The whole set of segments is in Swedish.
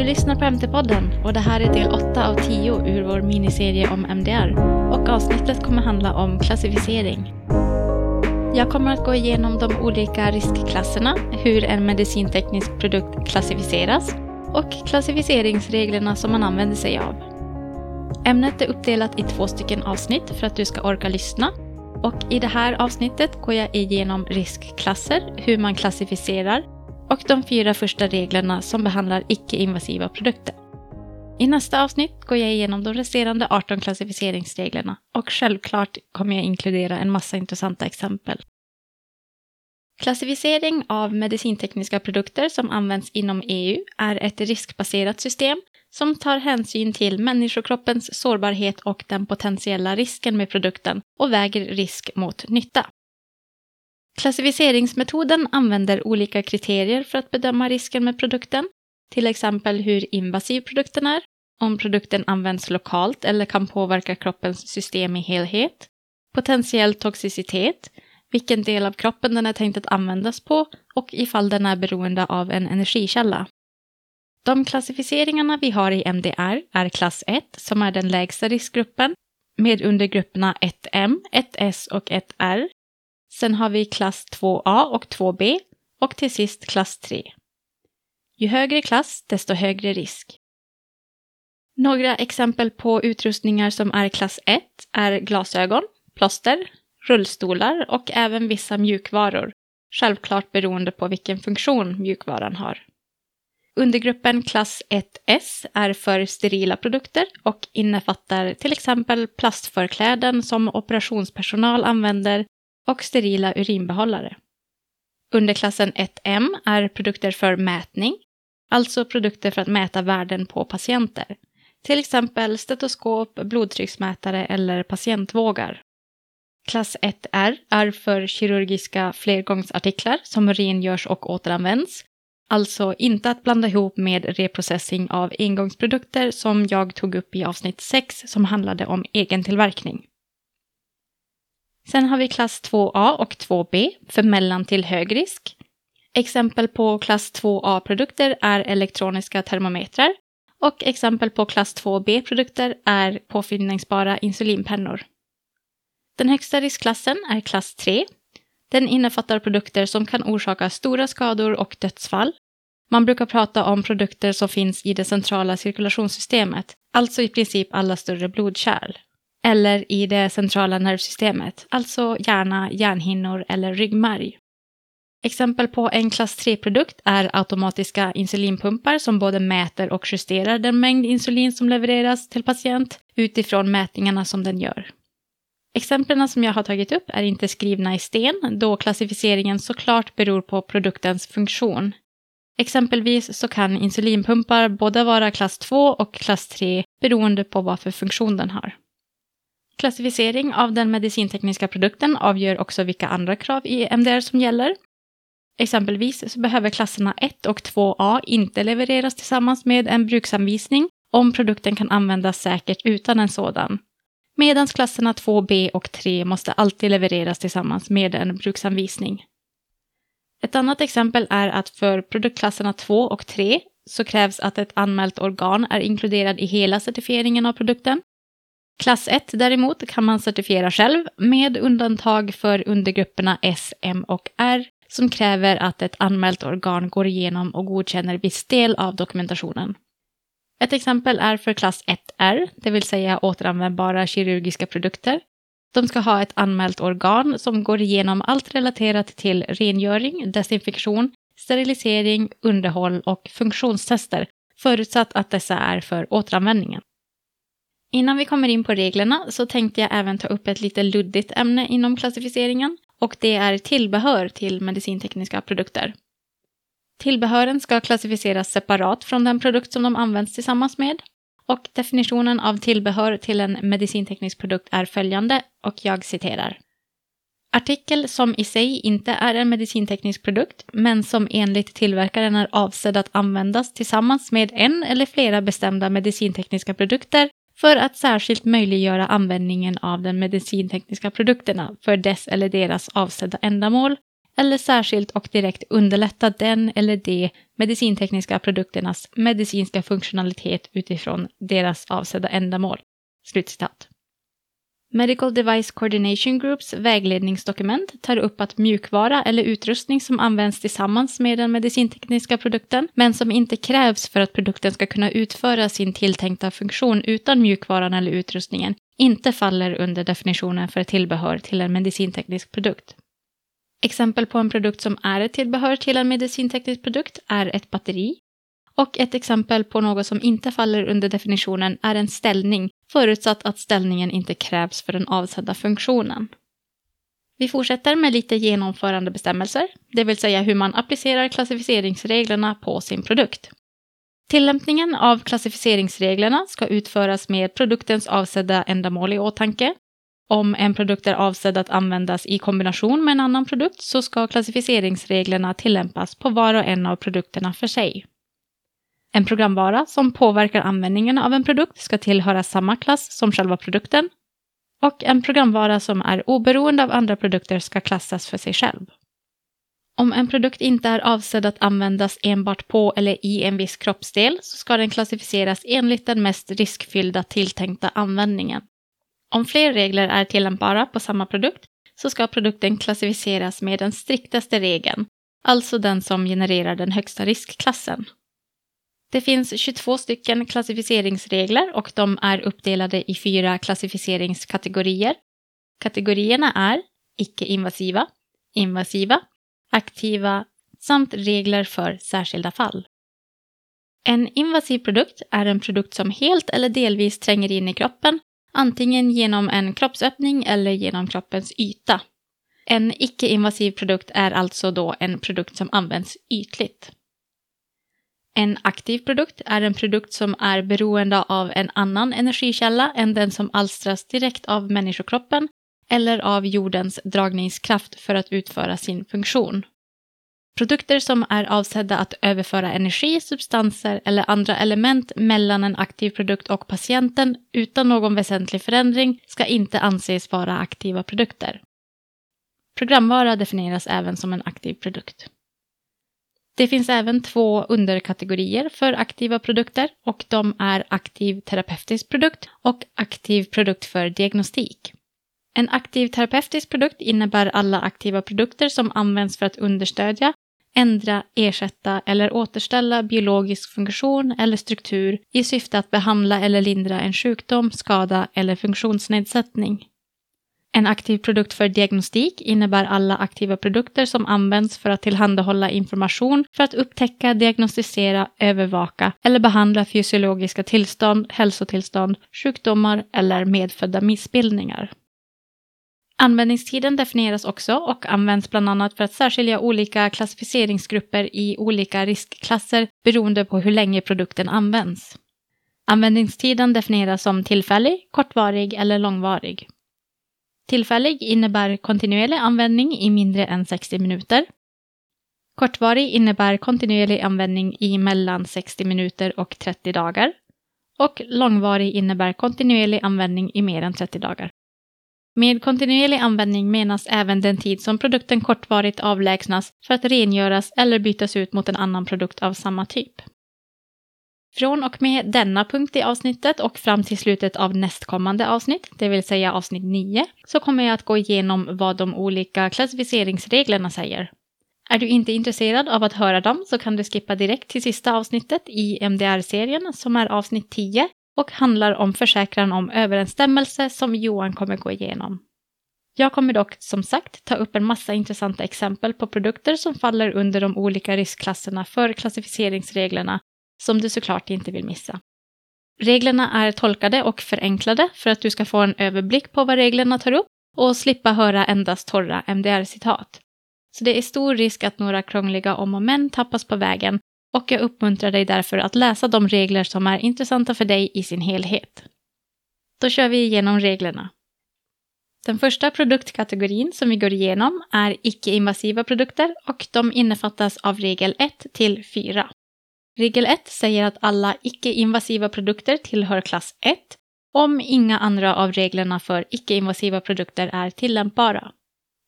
Du lyssnar på MT-podden och det här är del 8 av 10 ur vår miniserie om MDR och avsnittet kommer handla om klassificering. Jag kommer att gå igenom de olika riskklasserna, hur en medicinteknisk produkt klassificeras och klassificeringsreglerna som man använder sig av. Ämnet är uppdelat i två stycken avsnitt för att du ska orka lyssna. Och i det här avsnittet går jag igenom riskklasser, hur man klassificerar och de fyra första reglerna som behandlar icke-invasiva produkter. I nästa avsnitt går jag igenom de resterande 18 klassificeringsreglerna och självklart kommer jag inkludera en massa intressanta exempel. Klassificering av medicintekniska produkter som används inom EU är ett riskbaserat system som tar hänsyn till människokroppens sårbarhet och den potentiella risken med produkten och väger risk mot nytta. Klassificeringsmetoden använder olika kriterier för att bedöma risken med produkten, till exempel hur invasiv produkten är, om produkten används lokalt eller kan påverka kroppens system i helhet, potentiell toxicitet, vilken del av kroppen den är tänkt att användas på och ifall den är beroende av en energikälla. De klassificeringarna vi har i MDR är klass 1, som är den lägsta riskgruppen, med undergrupperna 1M, 1S och 1R. Sen har vi klass 2A och 2B och till sist klass 3. Ju högre klass, desto högre risk. Några exempel på utrustningar som är klass 1 är glasögon, plåster, rullstolar och även vissa mjukvaror, självklart beroende på vilken funktion mjukvaran har. Undergruppen klass 1S är för sterila produkter och innefattar till exempel plastförkläden som operationspersonal använder och sterila urinbehållare. Underklassen 1M är produkter för mätning, alltså produkter för att mäta värden på patienter. Till exempel stetoskop, blodtrycksmätare eller patientvågar. Klass 1R är för kirurgiska flergångsartiklar som rengörs och återanvänds Alltså inte att blanda ihop med reprocessing av engångsprodukter som jag tog upp i avsnitt 6 som handlade om egentillverkning. Sen har vi klass 2A och 2B för mellan till hög risk. Exempel på klass 2A-produkter är elektroniska termometrar och exempel på klass 2B-produkter är påfyllningsbara insulinpennor. Den högsta riskklassen är klass 3 den innefattar produkter som kan orsaka stora skador och dödsfall. Man brukar prata om produkter som finns i det centrala cirkulationssystemet, alltså i princip alla större blodkärl. Eller i det centrala nervsystemet, alltså hjärna, hjärnhinnor eller ryggmärg. Exempel på en klass 3-produkt är automatiska insulinpumpar som både mäter och justerar den mängd insulin som levereras till patient utifrån mätningarna som den gör. Exemplen som jag har tagit upp är inte skrivna i sten då klassificeringen såklart beror på produktens funktion. Exempelvis så kan insulinpumpar både vara klass 2 och klass 3 beroende på vad för funktion den har. Klassificering av den medicintekniska produkten avgör också vilka andra krav i MDR som gäller. Exempelvis så behöver klasserna 1 och 2A inte levereras tillsammans med en bruksanvisning om produkten kan användas säkert utan en sådan medan klasserna 2B och 3 måste alltid levereras tillsammans med en bruksanvisning. Ett annat exempel är att för produktklasserna 2 och 3 så krävs att ett anmält organ är inkluderad i hela certifieringen av produkten. Klass 1 däremot kan man certifiera själv med undantag för undergrupperna S, M och R som kräver att ett anmält organ går igenom och godkänner viss del av dokumentationen. Ett exempel är för klass 1R, det vill säga återanvändbara kirurgiska produkter. De ska ha ett anmält organ som går igenom allt relaterat till rengöring, desinfektion, sterilisering, underhåll och funktionstester, förutsatt att dessa är för återanvändningen. Innan vi kommer in på reglerna så tänkte jag även ta upp ett lite luddigt ämne inom klassificeringen och det är tillbehör till medicintekniska produkter. Tillbehören ska klassificeras separat från den produkt som de används tillsammans med. Och definitionen av tillbehör till en medicinteknisk produkt är följande, och jag citerar. Artikel som i sig inte är en medicinteknisk produkt, men som enligt tillverkaren är avsedd att användas tillsammans med en eller flera bestämda medicintekniska produkter för att särskilt möjliggöra användningen av de medicintekniska produkterna för dess eller deras avsedda ändamål eller särskilt och direkt underlätta den eller de medicintekniska produkternas medicinska funktionalitet utifrån deras avsedda ändamål. Slutcitat. Medical Device Coordination Groups vägledningsdokument tar upp att mjukvara eller utrustning som används tillsammans med den medicintekniska produkten, men som inte krävs för att produkten ska kunna utföra sin tilltänkta funktion utan mjukvaran eller utrustningen, inte faller under definitionen för tillbehör till en medicinteknisk produkt. Exempel på en produkt som är ett tillbehör till en medicinteknisk produkt är ett batteri. Och ett exempel på något som inte faller under definitionen är en ställning, förutsatt att ställningen inte krävs för den avsedda funktionen. Vi fortsätter med lite genomförande bestämmelser, det vill säga hur man applicerar klassificeringsreglerna på sin produkt. Tillämpningen av klassificeringsreglerna ska utföras med produktens avsedda ändamål i åtanke om en produkt är avsedd att användas i kombination med en annan produkt så ska klassificeringsreglerna tillämpas på var och en av produkterna för sig. En programvara som påverkar användningen av en produkt ska tillhöra samma klass som själva produkten och en programvara som är oberoende av andra produkter ska klassas för sig själv. Om en produkt inte är avsedd att användas enbart på eller i en viss kroppsdel så ska den klassificeras enligt den mest riskfyllda tilltänkta användningen. Om fler regler är tillämpbara på samma produkt så ska produkten klassificeras med den striktaste regeln, alltså den som genererar den högsta riskklassen. Det finns 22 stycken klassificeringsregler och de är uppdelade i fyra klassificeringskategorier. Kategorierna är icke-invasiva, invasiva, aktiva samt regler för särskilda fall. En invasiv produkt är en produkt som helt eller delvis tränger in i kroppen antingen genom en kroppsöppning eller genom kroppens yta. En icke-invasiv produkt är alltså då en produkt som används ytligt. En aktiv produkt är en produkt som är beroende av en annan energikälla än den som alstras direkt av människokroppen eller av jordens dragningskraft för att utföra sin funktion. Produkter som är avsedda att överföra energi, substanser eller andra element mellan en aktiv produkt och patienten utan någon väsentlig förändring ska inte anses vara aktiva produkter. Programvara definieras även som en aktiv produkt. Det finns även två underkategorier för aktiva produkter och de är aktiv terapeutisk produkt och aktiv produkt för diagnostik. En aktiv terapeutisk produkt innebär alla aktiva produkter som används för att understödja, ändra, ersätta eller återställa biologisk funktion eller struktur i syfte att behandla eller lindra en sjukdom, skada eller funktionsnedsättning. En aktiv produkt för diagnostik innebär alla aktiva produkter som används för att tillhandahålla information för att upptäcka, diagnostisera, övervaka eller behandla fysiologiska tillstånd, hälsotillstånd, sjukdomar eller medfödda missbildningar. Användningstiden definieras också och används bland annat för att särskilja olika klassificeringsgrupper i olika riskklasser beroende på hur länge produkten används. Användningstiden definieras som tillfällig, kortvarig eller långvarig. Tillfällig innebär kontinuerlig användning i mindre än 60 minuter. Kortvarig innebär kontinuerlig användning i mellan 60 minuter och 30 dagar. Och långvarig innebär kontinuerlig användning i mer än 30 dagar. Med kontinuerlig användning menas även den tid som produkten kortvarigt avlägsnas för att rengöras eller bytas ut mot en annan produkt av samma typ. Från och med denna punkt i avsnittet och fram till slutet av nästkommande avsnitt, det vill säga avsnitt 9, så kommer jag att gå igenom vad de olika klassificeringsreglerna säger. Är du inte intresserad av att höra dem så kan du skippa direkt till sista avsnittet i MDR-serien som är avsnitt 10 och handlar om försäkran om överensstämmelse som Johan kommer gå igenom. Jag kommer dock som sagt ta upp en massa intressanta exempel på produkter som faller under de olika riskklasserna för klassificeringsreglerna som du såklart inte vill missa. Reglerna är tolkade och förenklade för att du ska få en överblick på vad reglerna tar upp och slippa höra endast torra MDR-citat. Så det är stor risk att några krångliga om och men tappas på vägen och jag uppmuntrar dig därför att läsa de regler som är intressanta för dig i sin helhet. Då kör vi igenom reglerna. Den första produktkategorin som vi går igenom är icke-invasiva produkter och de innefattas av regel 1 till 4. Regel 1 säger att alla icke-invasiva produkter tillhör klass 1 om inga andra av reglerna för icke-invasiva produkter är tillämpbara.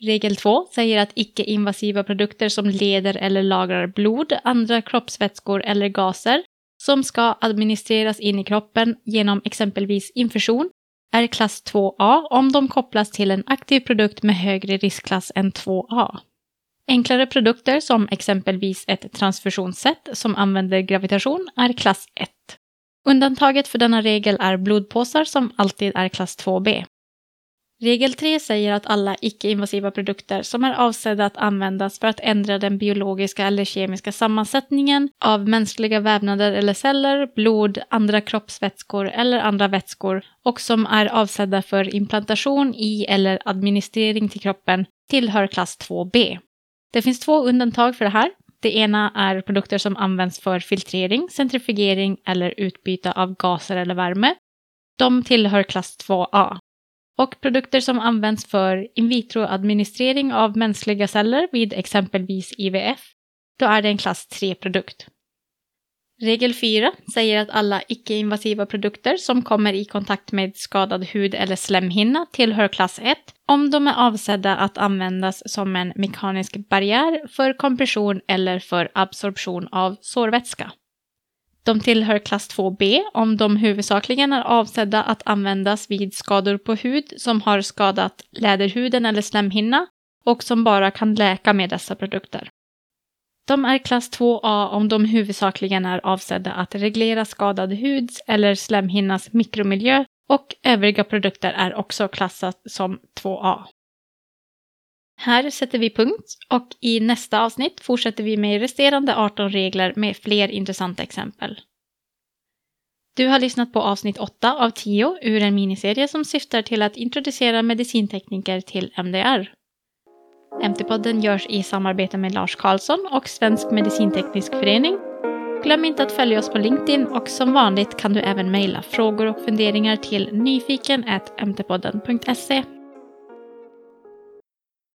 Regel 2 säger att icke-invasiva produkter som leder eller lagrar blod, andra kroppsvätskor eller gaser som ska administreras in i kroppen genom exempelvis infusion är klass 2A om de kopplas till en aktiv produkt med högre riskklass än 2A. Enklare produkter som exempelvis ett transfusionssätt som använder gravitation är klass 1. Undantaget för denna regel är blodpåsar som alltid är klass 2B. Regel 3 säger att alla icke-invasiva produkter som är avsedda att användas för att ändra den biologiska eller kemiska sammansättningen av mänskliga vävnader eller celler, blod, andra kroppsvätskor eller andra vätskor och som är avsedda för implantation i eller administrering till kroppen tillhör klass 2B. Det finns två undantag för det här. Det ena är produkter som används för filtrering, centrifugering eller utbyte av gaser eller värme. De tillhör klass 2A. Och produkter som används för in vitro-administrering av mänskliga celler vid exempelvis IVF, då är det en klass 3-produkt. Regel 4 säger att alla icke-invasiva produkter som kommer i kontakt med skadad hud eller slemhinna tillhör klass 1 om de är avsedda att användas som en mekanisk barriär för kompression eller för absorption av sårvätska. De tillhör klass 2B om de huvudsakligen är avsedda att användas vid skador på hud som har skadat läderhuden eller slemhinna och som bara kan läka med dessa produkter. De är klass 2A om de huvudsakligen är avsedda att reglera skadad huds eller slemhinnas mikromiljö och övriga produkter är också klassat som 2A. Här sätter vi punkt och i nästa avsnitt fortsätter vi med resterande 18 regler med fler intressanta exempel. Du har lyssnat på avsnitt 8 av 10 ur en miniserie som syftar till att introducera medicintekniker till MDR. MT-podden görs i samarbete med Lars Karlsson och Svensk Medicinteknisk Förening. Glöm inte att följa oss på LinkedIn och som vanligt kan du även mejla frågor och funderingar till nyfiken.mtpodden.se.